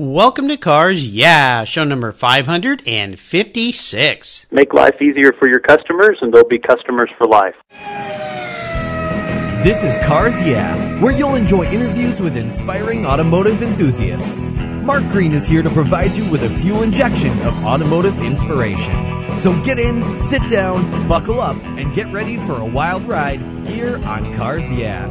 Welcome to Cars Yeah, show number 556. Make life easier for your customers, and they'll be customers for life. This is Cars Yeah, where you'll enjoy interviews with inspiring automotive enthusiasts. Mark Green is here to provide you with a fuel injection of automotive inspiration. So get in, sit down, buckle up, and get ready for a wild ride here on Cars Yeah.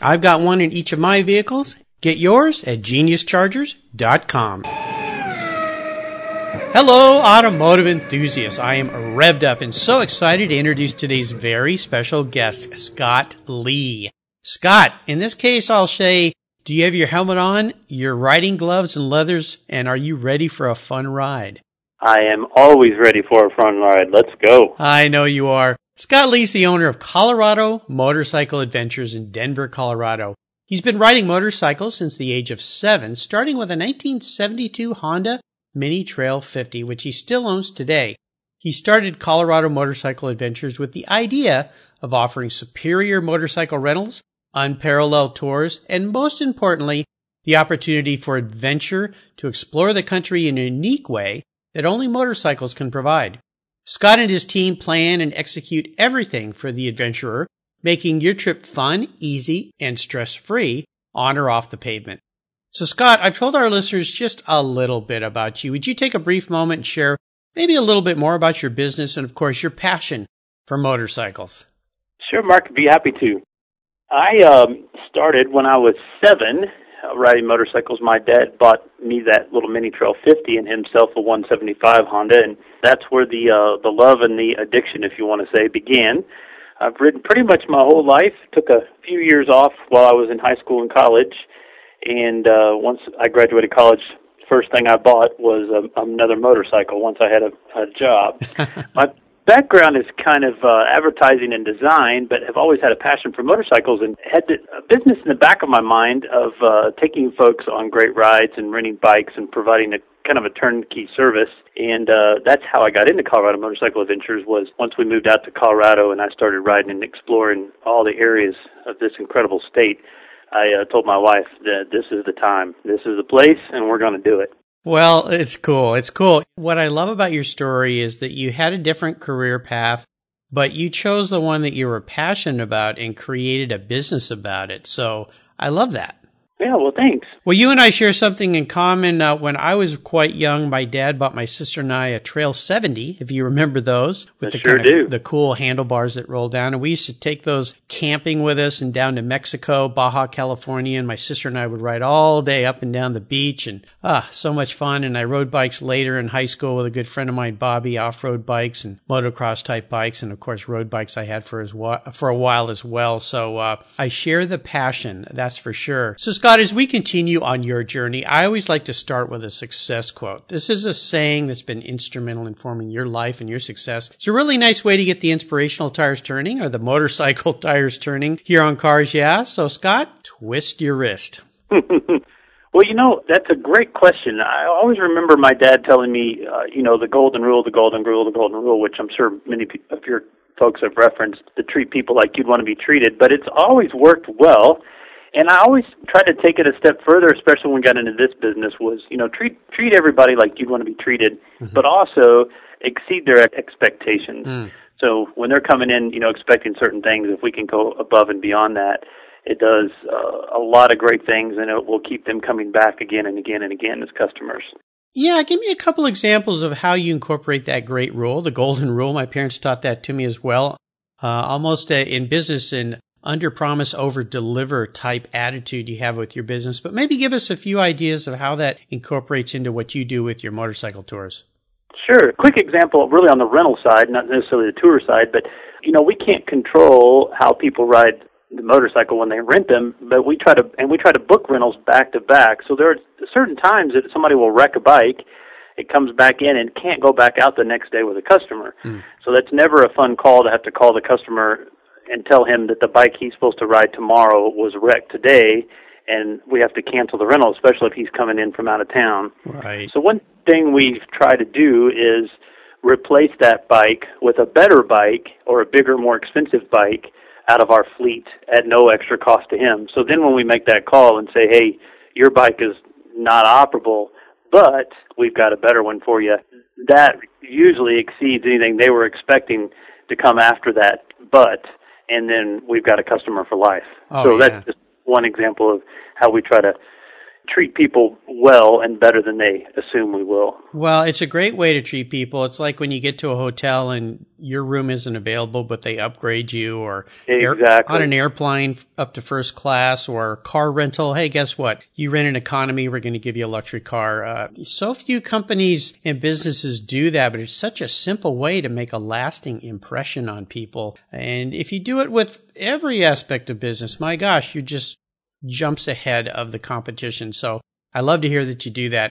I've got one in each of my vehicles. Get yours at geniuschargers.com. Hello, automotive enthusiasts. I am revved up and so excited to introduce today's very special guest, Scott Lee. Scott, in this case, I'll say, do you have your helmet on, your riding gloves and leathers, and are you ready for a fun ride? I am always ready for a fun ride. Let's go. I know you are. Scott Lee's the owner of Colorado Motorcycle Adventures in Denver, Colorado. He's been riding motorcycles since the age of seven, starting with a 1972 Honda Mini Trail 50, which he still owns today. He started Colorado Motorcycle Adventures with the idea of offering superior motorcycle rentals, unparalleled tours, and most importantly, the opportunity for adventure to explore the country in a unique way that only motorcycles can provide. Scott and his team plan and execute everything for the adventurer, making your trip fun, easy, and stress free on or off the pavement. So, Scott, I've told our listeners just a little bit about you. Would you take a brief moment and share maybe a little bit more about your business and, of course, your passion for motorcycles? Sure, Mark. I'd be happy to. I um, started when I was seven uh, riding motorcycles. My dad bought me that little Mini Trail 50 and himself a 175 Honda, and that's where the uh, the love and the addiction, if you want to say, began. I've ridden pretty much my whole life. Took a few years off while I was in high school and college, and uh, once I graduated college, first thing I bought was a, another motorcycle. Once I had a, a job, my background is kind of uh, advertising and design, but have always had a passion for motorcycles and had a business in the back of my mind of uh, taking folks on great rides and renting bikes and providing a kind of a turnkey service. And uh, that's how I got into Colorado Motorcycle Adventures. Was once we moved out to Colorado and I started riding and exploring all the areas of this incredible state. I uh, told my wife that this is the time, this is the place, and we're going to do it. Well, it's cool. It's cool. What I love about your story is that you had a different career path, but you chose the one that you were passionate about and created a business about it. So I love that. Yeah, well, thanks. Well, you and I share something in common. Uh, when I was quite young, my dad bought my sister and I a Trail 70, if you remember those, with the sure kind of, the cool handlebars that roll down. And we used to take those camping with us and down to Mexico, Baja California. And my sister and I would ride all day up and down the beach and ah, so much fun. And I rode bikes later in high school with a good friend of mine, Bobby, off-road bikes and motocross type bikes. And of course, road bikes I had for as for a while as well. So, uh, I share the passion. That's for sure. So Scott, as we continue on your journey, I always like to start with a success quote. This is a saying that's been instrumental in forming your life and your success. It's a really nice way to get the inspirational tires turning or the motorcycle tires turning here on Cars Yeah. So Scott, twist your wrist. well, you know, that's a great question. I always remember my dad telling me, uh, you know, the golden rule, the golden rule, the golden rule, which I'm sure many of your folks have referenced to treat people like you'd want to be treated, but it's always worked well and I always tried to take it a step further, especially when we got into this business. Was you know treat treat everybody like you'd want to be treated, mm-hmm. but also exceed their expectations. Mm. So when they're coming in, you know, expecting certain things, if we can go above and beyond that, it does uh, a lot of great things, and it will keep them coming back again and again and again as customers. Yeah, give me a couple examples of how you incorporate that great rule, the golden rule. My parents taught that to me as well. Uh, almost a, in business, an under promise, over deliver type attitude you have with your business. But maybe give us a few ideas of how that incorporates into what you do with your motorcycle tours. Sure. Quick example, really on the rental side, not necessarily the tour side, but you know we can't control how people ride the motorcycle when they rent them, but we try to and we try to book rentals back to back. So there are certain times that somebody will wreck a bike, it comes back in and can't go back out the next day with a customer. Mm. So that's never a fun call to have to call the customer and tell him that the bike he's supposed to ride tomorrow was wrecked today and we have to cancel the rental, especially if he's coming in from out of town. Right. So one thing we try to do is replace that bike with a better bike or a bigger, more expensive bike out of our fleet at no extra cost to him. So then when we make that call and say, hey, your bike is not operable, but we've got a better one for you, that usually exceeds anything they were expecting to come after that but, and then we've got a customer for life. Oh, so yeah. that's just one example of how we try to treat people well and better than they assume we will. Well, it's a great way to treat people. It's like when you get to a hotel and your room isn't available, but they upgrade you, or exactly. air, on an airplane up to first class, or car rental. Hey, guess what? You rent an economy, we're going to give you a luxury car. Uh, so few companies and businesses do that, but it's such a simple way to make a lasting impression on people. And if you do it with every aspect of business, my gosh, you just jumps ahead of the competition. So I love to hear that you do that.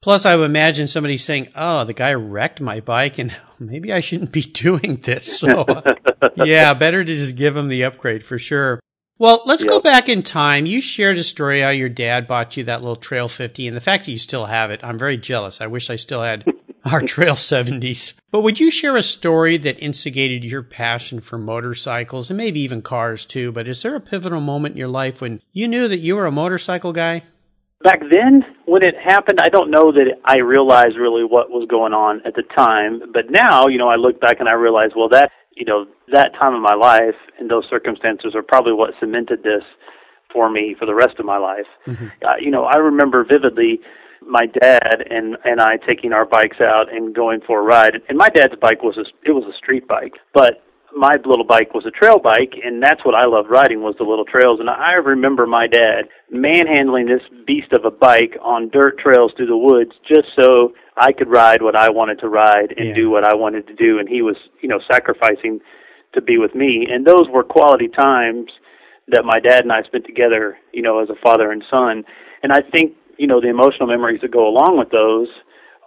Plus, I would imagine somebody saying, "Oh, the guy wrecked my bike, and maybe I shouldn't be doing this." So, yeah, better to just give him the upgrade for sure. Well, let's yep. go back in time. You shared a story how your dad bought you that little Trail 50, and the fact that you still have it, I'm very jealous. I wish I still had our Trail 70s. But would you share a story that instigated your passion for motorcycles and maybe even cars too? But is there a pivotal moment in your life when you knew that you were a motorcycle guy? Back then, when it happened, I don't know that I realized really what was going on at the time. But now, you know, I look back and I realize, well, that, you know, that time of my life and those circumstances are probably what cemented this for me for the rest of my life. Mm-hmm. Uh, you know, I remember vividly my dad and and I taking our bikes out and going for a ride. And my dad's bike was a it was a street bike, but my little bike was a trail bike, and that's what I loved riding was the little trails. And I remember my dad manhandling this beast of a bike on dirt trails through the woods just so I could ride what I wanted to ride and yeah. do what I wanted to do. And he was, you know, sacrificing to be with me. And those were quality times that my dad and I spent together, you know, as a father and son. And I think you know, the emotional memories that go along with those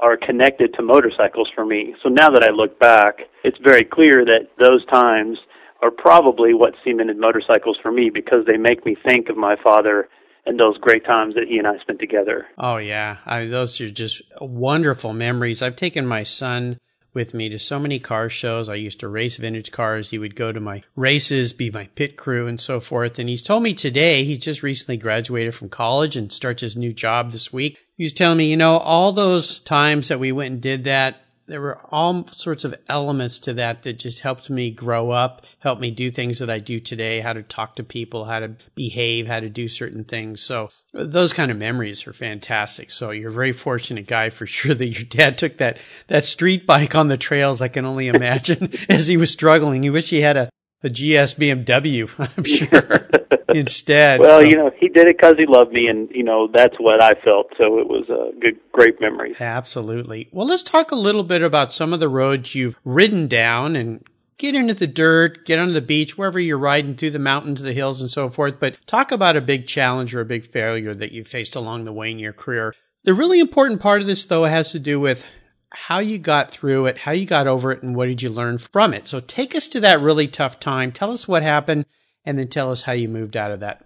are connected to motorcycles for me. So now that I look back, it's very clear that those times are probably what cemented motorcycles for me because they make me think of my father and those great times that he and I spent together. Oh yeah, I, those are just wonderful memories. I've taken my son with me to so many car shows. I used to race vintage cars. He would go to my races, be my pit crew and so forth. And he's told me today, he just recently graduated from college and starts his new job this week. He was telling me, you know, all those times that we went and did that, there were all sorts of elements to that that just helped me grow up, helped me do things that I do today, how to talk to people, how to behave, how to do certain things. So those kind of memories are fantastic. So you're a very fortunate guy for sure that your dad took that, that street bike on the trails. I can only imagine as he was struggling. You wish he had a, a GS BMW, I'm sure, instead. Well, so. you know, he did it because he loved me, and, you know, that's what I felt. So it was a good, great memory. Absolutely. Well, let's talk a little bit about some of the roads you've ridden down and get into the dirt, get on the beach, wherever you're riding through the mountains, the hills, and so forth. But talk about a big challenge or a big failure that you faced along the way in your career. The really important part of this, though, has to do with how you got through it, how you got over it, and what did you learn from it. So take us to that really tough time. Tell us what happened, and then tell us how you moved out of that.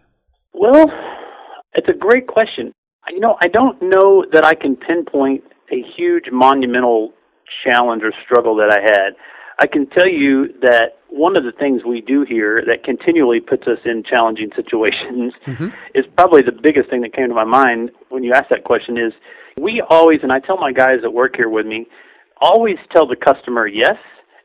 Well, it's a great question. You know, I don't know that I can pinpoint a huge monumental challenge or struggle that I had. I can tell you that one of the things we do here that continually puts us in challenging situations mm-hmm. is probably the biggest thing that came to my mind when you asked that question is we always, and I tell my guys that work here with me, always tell the customer yes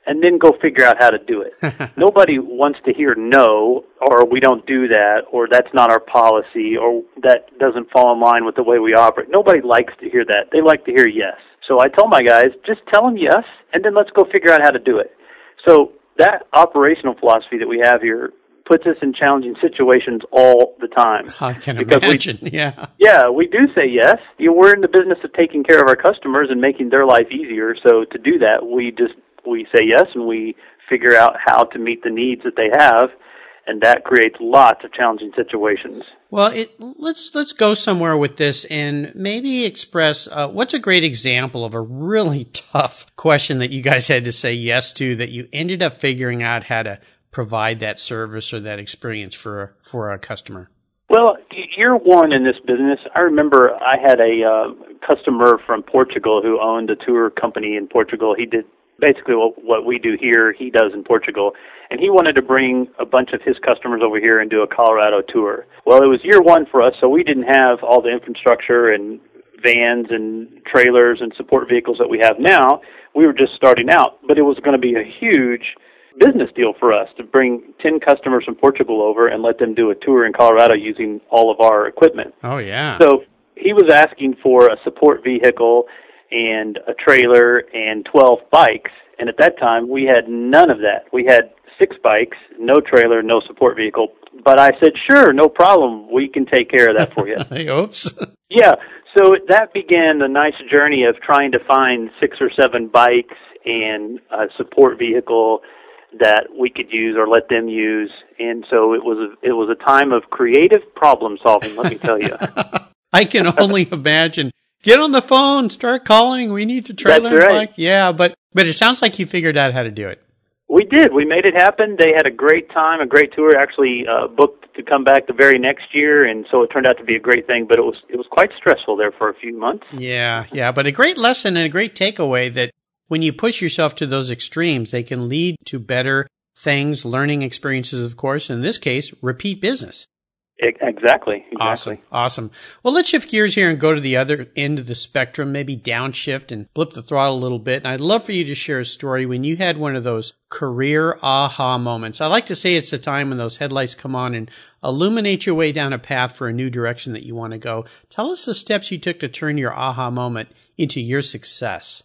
and then go figure out how to do it. Nobody wants to hear no, or we don't do that, or that's not our policy, or that doesn't fall in line with the way we operate. Nobody likes to hear that. They like to hear yes. So I tell my guys, just tell them yes, and then let's go figure out how to do it. So that operational philosophy that we have here puts us in challenging situations all the time. I can because imagine. We, yeah. Yeah, we do say yes. You know, we're in the business of taking care of our customers and making their life easier. So to do that, we just we say yes and we figure out how to meet the needs that they have and that creates lots of challenging situations. Well, it, let's let's go somewhere with this and maybe express uh, what's a great example of a really tough question that you guys had to say yes to that you ended up figuring out how to provide that service or that experience for for a customer. Well, year one in this business, I remember I had a uh, customer from Portugal who owned a tour company in Portugal. He did basically what, what we do here, he does in Portugal. And he wanted to bring a bunch of his customers over here and do a Colorado tour. Well, it was year one for us, so we didn't have all the infrastructure and vans and trailers and support vehicles that we have now. We were just starting out, but it was going to be a huge business deal for us to bring 10 customers from Portugal over and let them do a tour in Colorado using all of our equipment. Oh, yeah. So he was asking for a support vehicle and a trailer and 12 bikes. And at that time, we had none of that. We had six bikes, no trailer, no support vehicle. But I said, sure, no problem. We can take care of that for you. Oops. yeah. So that began a nice journey of trying to find six or seven bikes and a support vehicle that we could use or let them use. And so it was a, it was a time of creative problem solving, let me tell you. I can only imagine get on the phone, start calling. We need to trailer That's right. Yeah, but but it sounds like you figured out how to do it. We did. We made it happen. They had a great time, a great tour. Actually, uh, booked to come back the very next year, and so it turned out to be a great thing. But it was it was quite stressful there for a few months. Yeah, yeah, but a great lesson and a great takeaway that when you push yourself to those extremes, they can lead to better things, learning experiences, of course. In this case, repeat business. Exactly. Exactly. Awesome. Awesome. Well, let's shift gears here and go to the other end of the spectrum, maybe downshift and blip the throttle a little bit. And I'd love for you to share a story when you had one of those career aha moments. I like to say it's the time when those headlights come on and illuminate your way down a path for a new direction that you want to go. Tell us the steps you took to turn your aha moment into your success.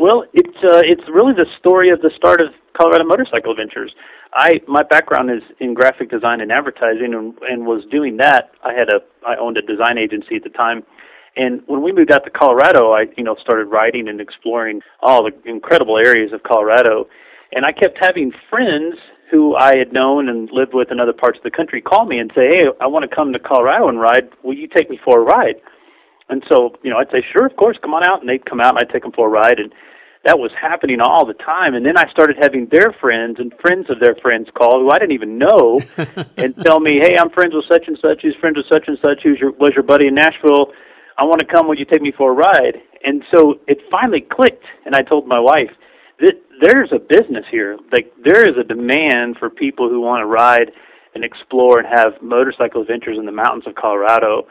Well, it's uh, it's really the story of the start of Colorado Motorcycle Adventures. I my background is in graphic design and advertising, and, and was doing that. I had a I owned a design agency at the time, and when we moved out to Colorado, I you know started writing and exploring all the incredible areas of Colorado, and I kept having friends who I had known and lived with in other parts of the country call me and say, "Hey, I want to come to Colorado and ride. Will you take me for a ride?" And so, you know, I'd say, "Sure, of course, come on out." And they'd come out, and I'd take them for a ride, and that was happening all the time. And then I started having their friends and friends of their friends call who I didn't even know and tell me, "Hey, I'm friends with such and such. Who's friends with such and such? Who's your was your buddy in Nashville? I want to come. Would you take me for a ride?" And so it finally clicked, and I told my wife, that "There's a business here. Like there is a demand for people who want to ride." and explore and have motorcycle adventures in the mountains of Colorado.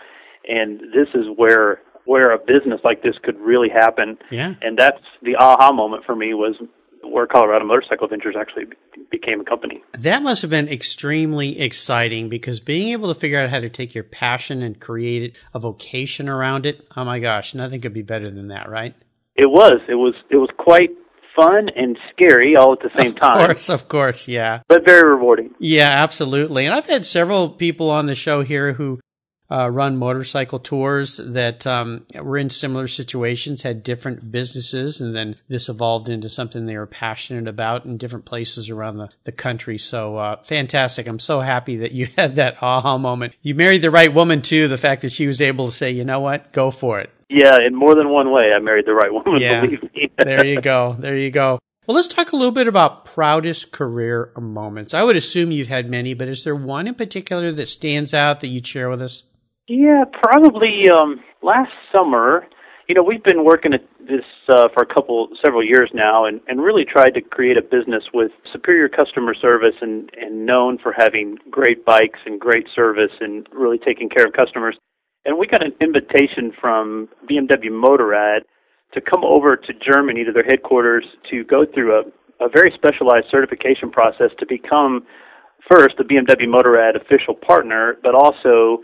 And this is where where a business like this could really happen. Yeah. And that's the aha moment for me was where Colorado Motorcycle Ventures actually became a company. That must have been extremely exciting because being able to figure out how to take your passion and create a vocation around it, oh my gosh, nothing could be better than that, right? It was. It was it was quite fun and scary all at the same of time. Of course, of course, yeah. But very rewarding. Yeah, absolutely. And I've had several people on the show here who uh, run motorcycle tours that um, were in similar situations, had different businesses, and then this evolved into something they were passionate about in different places around the, the country. So uh, fantastic. I'm so happy that you had that aha moment. You married the right woman, too, the fact that she was able to say, you know what, go for it. Yeah, in more than one way, I married the right woman, yeah. believe me. there you go. There you go. Well, let's talk a little bit about proudest career moments. I would assume you've had many, but is there one in particular that stands out that you'd share with us? Yeah, probably um, last summer. You know, we've been working at this uh, for a couple, several years now, and, and really tried to create a business with superior customer service and, and known for having great bikes and great service and really taking care of customers. And we got an invitation from BMW Motorrad to come over to Germany to their headquarters to go through a a very specialized certification process to become first a BMW Motorrad official partner, but also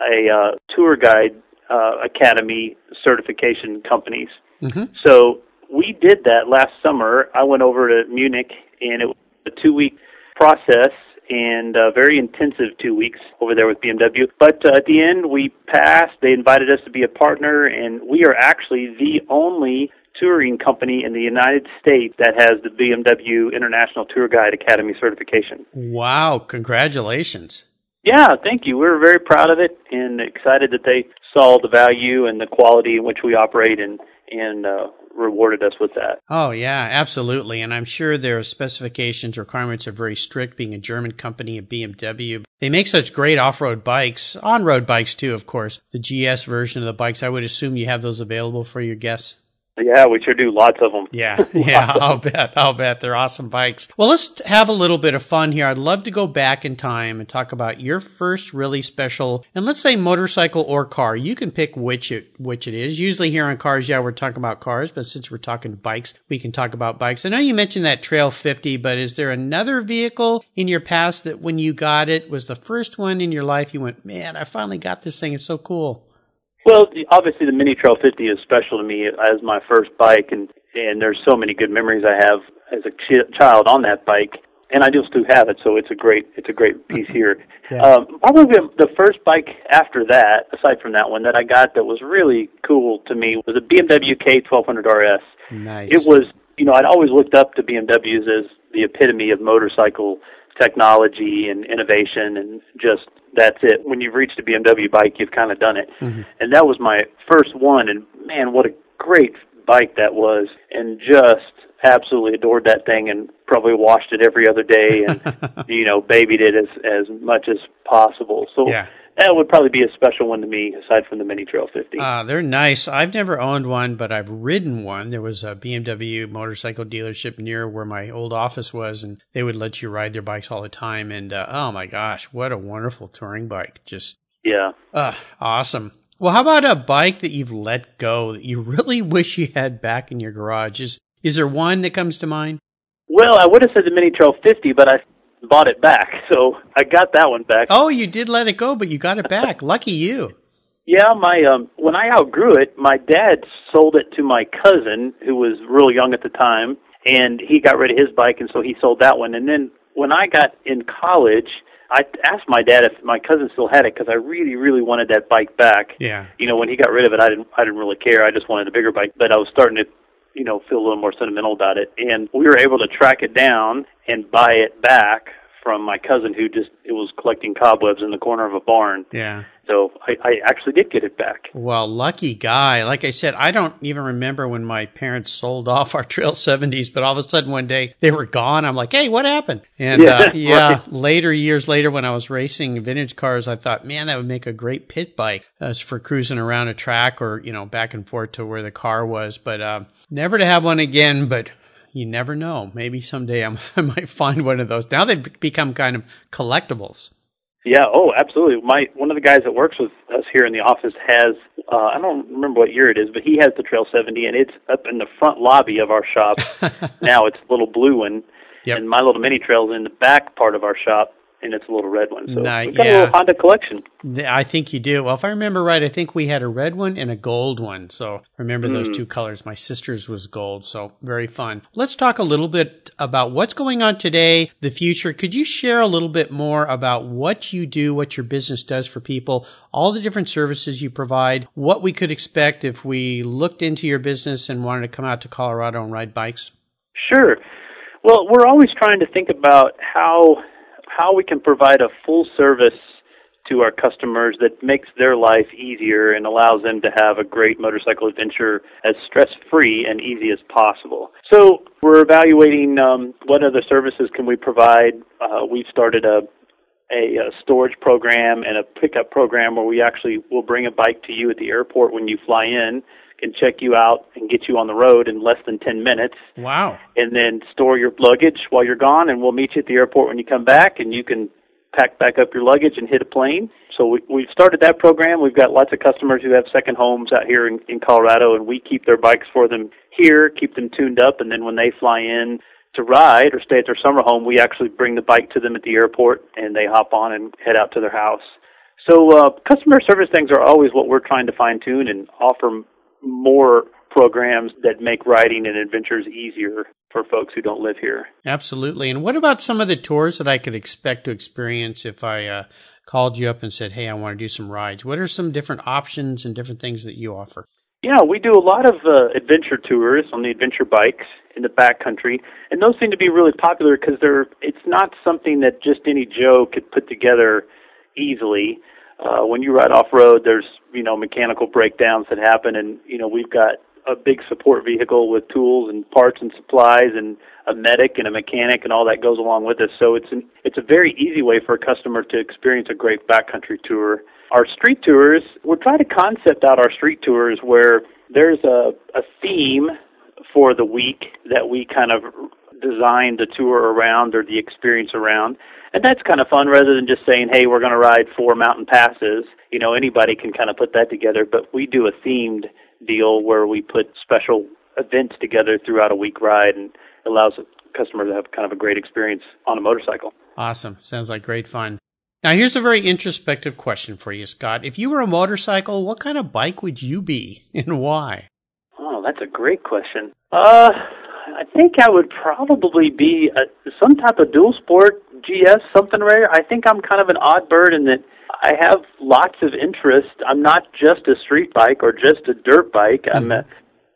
a uh, tour guide uh, academy certification companies. Mm-hmm. So we did that last summer. I went over to Munich, and it was a two-week process and a very intensive two weeks over there with BMW. But uh, at the end, we passed. They invited us to be a partner, and we are actually the only touring company in the United States that has the BMW International Tour Guide Academy certification. Wow, congratulations. Yeah, thank you. We're very proud of it and excited that they saw the value and the quality in which we operate and and uh, rewarded us with that. Oh yeah, absolutely. And I'm sure their specifications requirements are very strict. Being a German company, a BMW, they make such great off-road bikes, on-road bikes too, of course. The GS version of the bikes, I would assume you have those available for your guests. Yeah, we sure do. Lots of them. Yeah, yeah, I'll bet. I'll bet they're awesome bikes. Well, let's have a little bit of fun here. I'd love to go back in time and talk about your first really special, and let's say motorcycle or car. You can pick which it which it is. Usually here on cars, yeah, we're talking about cars, but since we're talking bikes, we can talk about bikes. I know you mentioned that Trail 50, but is there another vehicle in your past that when you got it was the first one in your life you went, man, I finally got this thing. It's so cool. Well, obviously the Mini Trail 50 is special to me as my first bike, and and there's so many good memories I have as a ch- child on that bike, and I still have it, so it's a great it's a great piece here. yeah. um, probably the first bike after that, aside from that one, that I got that was really cool to me was a BMW K1200 RS. Nice. It was, you know, I'd always looked up to BMWs as the epitome of motorcycle technology and innovation and just that's it. When you've reached a BMW bike, you've kind of done it. Mm-hmm. And that was my first one and man, what a great bike that was and just absolutely adored that thing and probably washed it every other day and you know babied it as as much as possible. So yeah that would probably be a special one to me, aside from the Mini Trail 50. Uh, they're nice. I've never owned one, but I've ridden one. There was a BMW motorcycle dealership near where my old office was, and they would let you ride their bikes all the time. And uh, oh my gosh, what a wonderful touring bike! Just yeah, uh, awesome. Well, how about a bike that you've let go that you really wish you had back in your garage? Is is there one that comes to mind? Well, I would have said the Mini Trail 50, but I bought it back, so I got that one back. Oh, you did let it go, but you got it back. Lucky you. Yeah, my um when I outgrew it, my dad sold it to my cousin who was real young at the time, and he got rid of his bike, and so he sold that one. And then when I got in college, I asked my dad if my cousin still had it because I really, really wanted that bike back. Yeah. You know, when he got rid of it, I didn't, I didn't really care. I just wanted a bigger bike, but I was starting to you know, feel a little more sentimental about it. And we were able to track it down and buy it back from my cousin who just it was collecting cobwebs in the corner of a barn. Yeah. So I, I actually did get it back. Well, lucky guy. Like I said, I don't even remember when my parents sold off our Trail 70s, but all of a sudden one day they were gone. I'm like, hey, what happened? And yeah, uh, yeah right. later, years later, when I was racing vintage cars, I thought, man, that would make a great pit bike as for cruising around a track or, you know, back and forth to where the car was. But uh, never to have one again, but you never know. Maybe someday I'm, i might find one of those. Now they've become kind of collectibles. Yeah. Oh, absolutely. My one of the guys that works with us here in the office has. Uh, I don't remember what year it is, but he has the Trail 70, and it's up in the front lobby of our shop. now it's a little blue one, yep. and my little mini trail's in the back part of our shop and it's a little red one. So nice, we've got yeah. a little Honda collection. I think you do. Well, if I remember right, I think we had a red one and a gold one. So remember mm. those hmm. two colors. My sister's was gold, so very fun. Let's talk a little bit about what's going on today, the future. Could you share a little bit more about what you do, what your business does for people, all the different services you provide, what we could expect if we looked into your business and wanted to come out to Colorado and ride bikes? Sure. Well, we're always trying to think about how how we can provide a full service to our customers that makes their life easier and allows them to have a great motorcycle adventure as stress free and easy as possible. So we're evaluating um, what other services can we provide. Uh, we've started a, a, a storage program and a pickup program where we actually will bring a bike to you at the airport when you fly in can check you out and get you on the road in less than 10 minutes. Wow. And then store your luggage while you're gone, and we'll meet you at the airport when you come back, and you can pack back up your luggage and hit a plane. So we, we've started that program. We've got lots of customers who have second homes out here in, in Colorado, and we keep their bikes for them here, keep them tuned up, and then when they fly in to ride or stay at their summer home, we actually bring the bike to them at the airport and they hop on and head out to their house. So uh, customer service things are always what we're trying to fine tune and offer more programs that make riding and adventures easier for folks who don't live here. Absolutely. And what about some of the tours that I could expect to experience if I uh, called you up and said, "Hey, I want to do some rides"? What are some different options and different things that you offer? Yeah, we do a lot of uh, adventure tours on the adventure bikes in the backcountry, and those seem to be really popular because they're it's not something that just any Joe could put together easily. Uh, when you ride off road, there's you know mechanical breakdowns that happen, and you know we've got a big support vehicle with tools and parts and supplies and a medic and a mechanic and all that goes along with us. So it's an, it's a very easy way for a customer to experience a great backcountry tour. Our street tours, we're trying to concept out our street tours where there's a, a theme for the week that we kind of design the tour around or the experience around. And that's kind of fun rather than just saying, hey, we're going to ride four mountain passes. You know, anybody can kind of put that together, but we do a themed deal where we put special events together throughout a week ride and allows a customer to have kind of a great experience on a motorcycle. Awesome. Sounds like great fun. Now, here's a very introspective question for you, Scott. If you were a motorcycle, what kind of bike would you be and why? Oh, that's a great question. Uh, I think I would probably be a, some type of dual sport GS, something rare. I think I'm kind of an odd bird in that I have lots of interest. I'm not just a street bike or just a dirt bike. Mm-hmm. I'm a,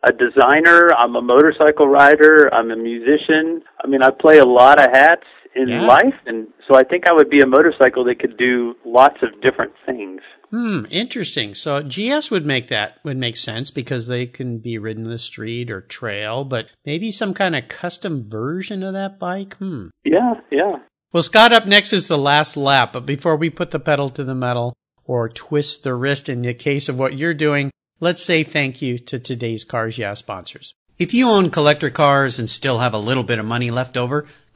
a designer. I'm a motorcycle rider. I'm a musician. I mean, I play a lot of hats in yeah. life, and so I think I would be a motorcycle that could do lots of different things. Hmm, interesting. So GS would make that would make sense because they can be ridden in the street or trail, but maybe some kind of custom version of that bike. Hmm. Yeah, yeah. Well, Scott, up next is the last lap, but before we put the pedal to the metal or twist the wrist in the case of what you're doing, let's say thank you to today's Cars Yeah sponsors. If you own collector cars and still have a little bit of money left over,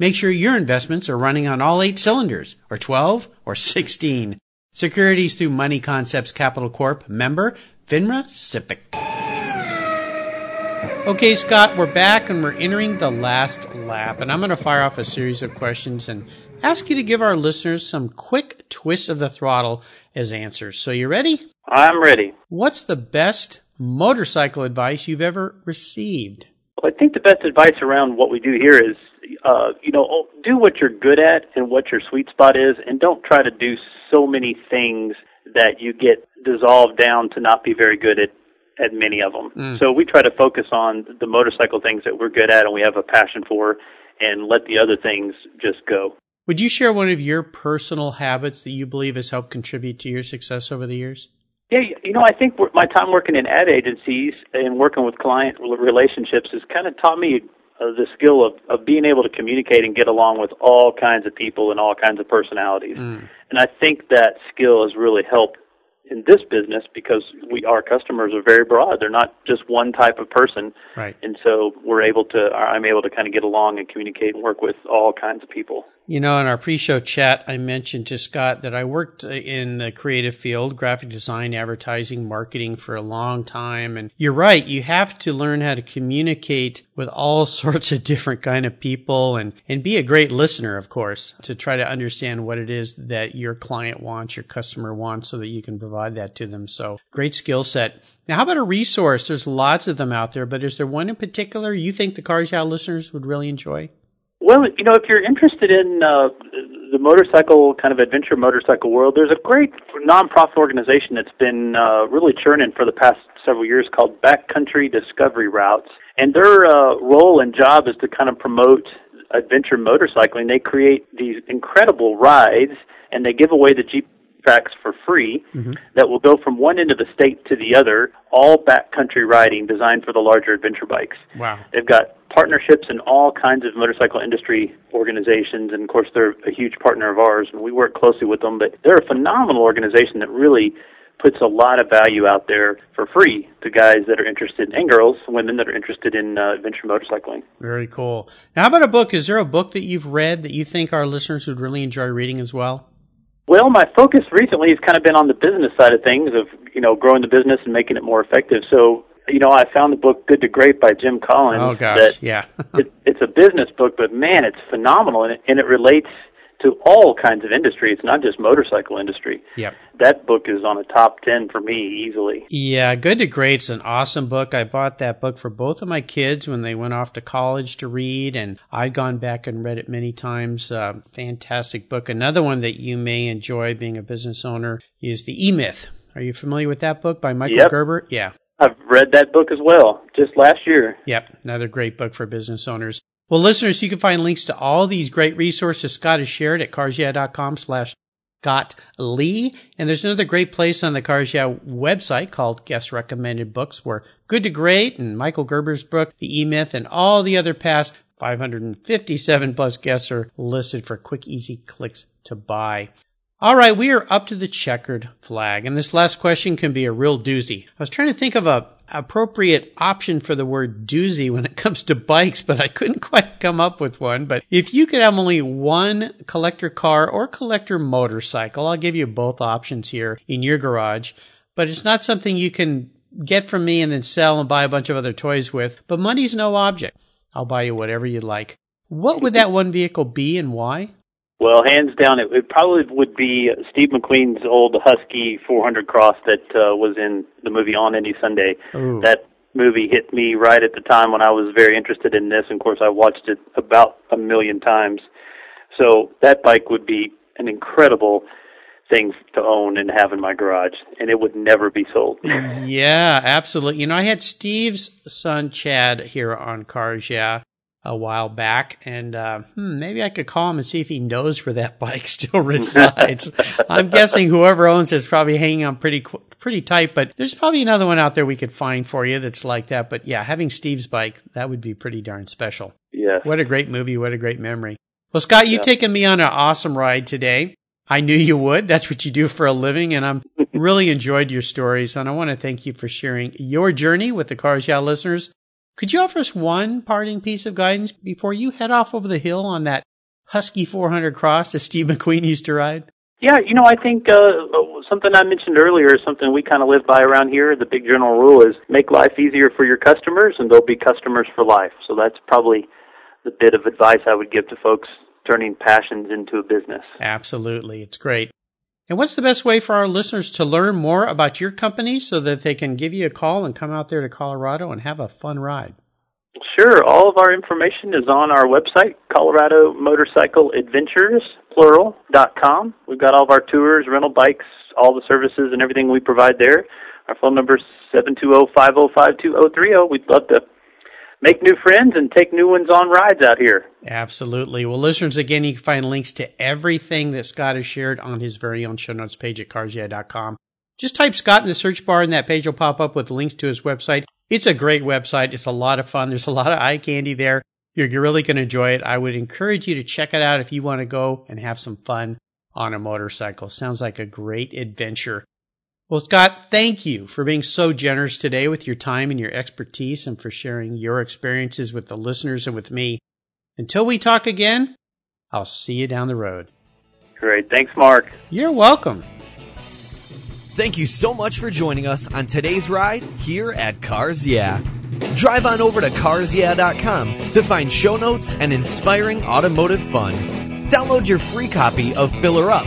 Make sure your investments are running on all eight cylinders, or 12, or 16. Securities through Money Concepts Capital Corp. Member, FINRA SIPC. Okay, Scott, we're back and we're entering the last lap, and I'm going to fire off a series of questions and ask you to give our listeners some quick twists of the throttle as answers. So, you ready? I'm ready. What's the best motorcycle advice you've ever received? Well, I think the best advice around what we do here is, uh, you know, do what you're good at and what your sweet spot is, and don't try to do so many things that you get dissolved down to not be very good at at many of them. Mm. So we try to focus on the motorcycle things that we're good at and we have a passion for, and let the other things just go. Would you share one of your personal habits that you believe has helped contribute to your success over the years? Yeah, you know, I think my time working in ad agencies and working with client relationships has kind of taught me uh, the skill of, of being able to communicate and get along with all kinds of people and all kinds of personalities. Mm. And I think that skill has really helped in this business because we our customers are very broad. They're not just one type of person, right? And so we're able to. I'm able to kind of get along and communicate and work with all kinds of people. You know, in our pre-show chat, I mentioned to Scott that I worked in the creative field, graphic design, advertising, marketing for a long time, and you're right. You have to learn how to communicate with all sorts of different kind of people and and be a great listener, of course, to try to understand what it is that your client wants, your customer wants, so that you can provide that to them. So great skill set. Now, how about a resource? There's lots of them out there, but is there one in particular you think the Cars Yeah listeners would really enjoy? Well, you know, if you're interested in uh, the motorcycle kind of adventure motorcycle world, there's a great nonprofit organization that's been uh, really churning for the past several years called Backcountry Discovery Routes, and their uh, role and job is to kind of promote adventure motorcycling. They create these incredible rides, and they give away the Jeep tracks for free mm-hmm. that will go from one end of the state to the other, all backcountry riding designed for the larger adventure bikes. Wow. They've got partnerships in all kinds of motorcycle industry organizations, and of course they're a huge partner of ours, and we work closely with them. But they're a phenomenal organization that really puts a lot of value out there for free to guys that are interested and girls, women that are interested in uh, adventure motorcycling. Very cool. Now, how about a book? Is there a book that you've read that you think our listeners would really enjoy reading as well? Well, my focus recently has kind of been on the business side of things, of you know growing the business and making it more effective. So, you know, I found the book "Good to Great" by Jim Collins. Oh gosh, yeah. it, it's a business book, but man, it's phenomenal, and it, and it relates to all kinds of industry. It's not just motorcycle industry. Yep. That book is on a top 10 for me easily. Yeah, Good to Great's an awesome book. I bought that book for both of my kids when they went off to college to read, and I've gone back and read it many times. Uh, fantastic book. Another one that you may enjoy being a business owner is The E Myth. Are you familiar with that book by Michael Yep. Gerber? Yeah. I've read that book as well, just last year. Yep, another great book for business owners. Well, listeners, you can find links to all these great resources Scott has shared at carsyeah.com slash Scott Lee. And there's another great place on the Cars Yeah website called Guest Recommended Books where Good to Great and Michael Gerber's book, The E-Myth, and all the other past 557 plus guests are listed for quick, easy clicks to buy. All right, we are up to the checkered flag, and this last question can be a real doozy. I was trying to think of a appropriate option for the word doozy when it comes to bikes, but I couldn't quite come up with one. But if you could have only one collector car or collector motorcycle, I'll give you both options here in your garage, but it's not something you can get from me and then sell and buy a bunch of other toys with, but money's no object. I'll buy you whatever you'd like. What would that one vehicle be and why? Well, hands down, it, it probably would be Steve McQueen's old Husky 400 Cross that uh, was in the movie On Any Sunday. Ooh. That movie hit me right at the time when I was very interested in this. And of course, I watched it about a million times. So that bike would be an incredible thing to own and have in my garage, and it would never be sold. Yeah, absolutely. You know, I had Steve's son Chad here on Cars Yeah a while back, and uh, hmm, maybe I could call him and see if he knows where that bike still resides. I'm guessing whoever owns it's probably hanging on pretty pretty tight, but there's probably another one out there we could find for you that's like that. But yeah, having Steve's bike that would be pretty darn special. Yeah. What a great movie! What a great memory. Well, Scott, you've Yeah. taken me on an awesome ride today. I knew you would. That's what you do for a living, and I'm really enjoyed your stories. And I want to thank you for sharing your journey with the Cars Yeah listeners. Could you offer us one parting piece of guidance before you head off over the hill on that Husky 400 cross that Steve McQueen used to ride? Yeah, you know, I think uh, something I mentioned earlier is something we kind of live by around here. The big general rule is make life easier for your customers, and they'll be customers for life. So that's probably the bit of advice I would give to folks turning passions into a business. Absolutely. It's great. And what's the best way for our listeners to learn more about your company so that they can give you a call and come out there to Colorado and have a fun ride? Sure, all of our information is on our website, Colorado Motorcycle Adventures, plural, dot com. We've got all of our tours, rental bikes, all the services and everything we provide there. Our phone number is 720-505-2030. We'd love to make new friends and take new ones on rides out here. Absolutely. Well, listeners, again, you can find links to everything that Scott has shared on his very own show notes page at carsyeah.com. Just type Scott in the search bar and that page will pop up with links to his website. It's a great website. It's a lot of fun. There's a lot of eye candy there. You're really going to enjoy it. I would encourage you to check it out if you want to go and have some fun on a motorcycle. Sounds like a great adventure. Well, Scott, thank you for being so generous today with your time and your expertise and for sharing your experiences with the listeners and with me. Until we talk again, I'll see you down the road. Great. Thanks, Mark. You're welcome. Thank you so much for joining us on today's ride here at Cars Yeah. Drive on over to carsyeah.com to find show notes and inspiring automotive fun. Download your free copy of Filler Up,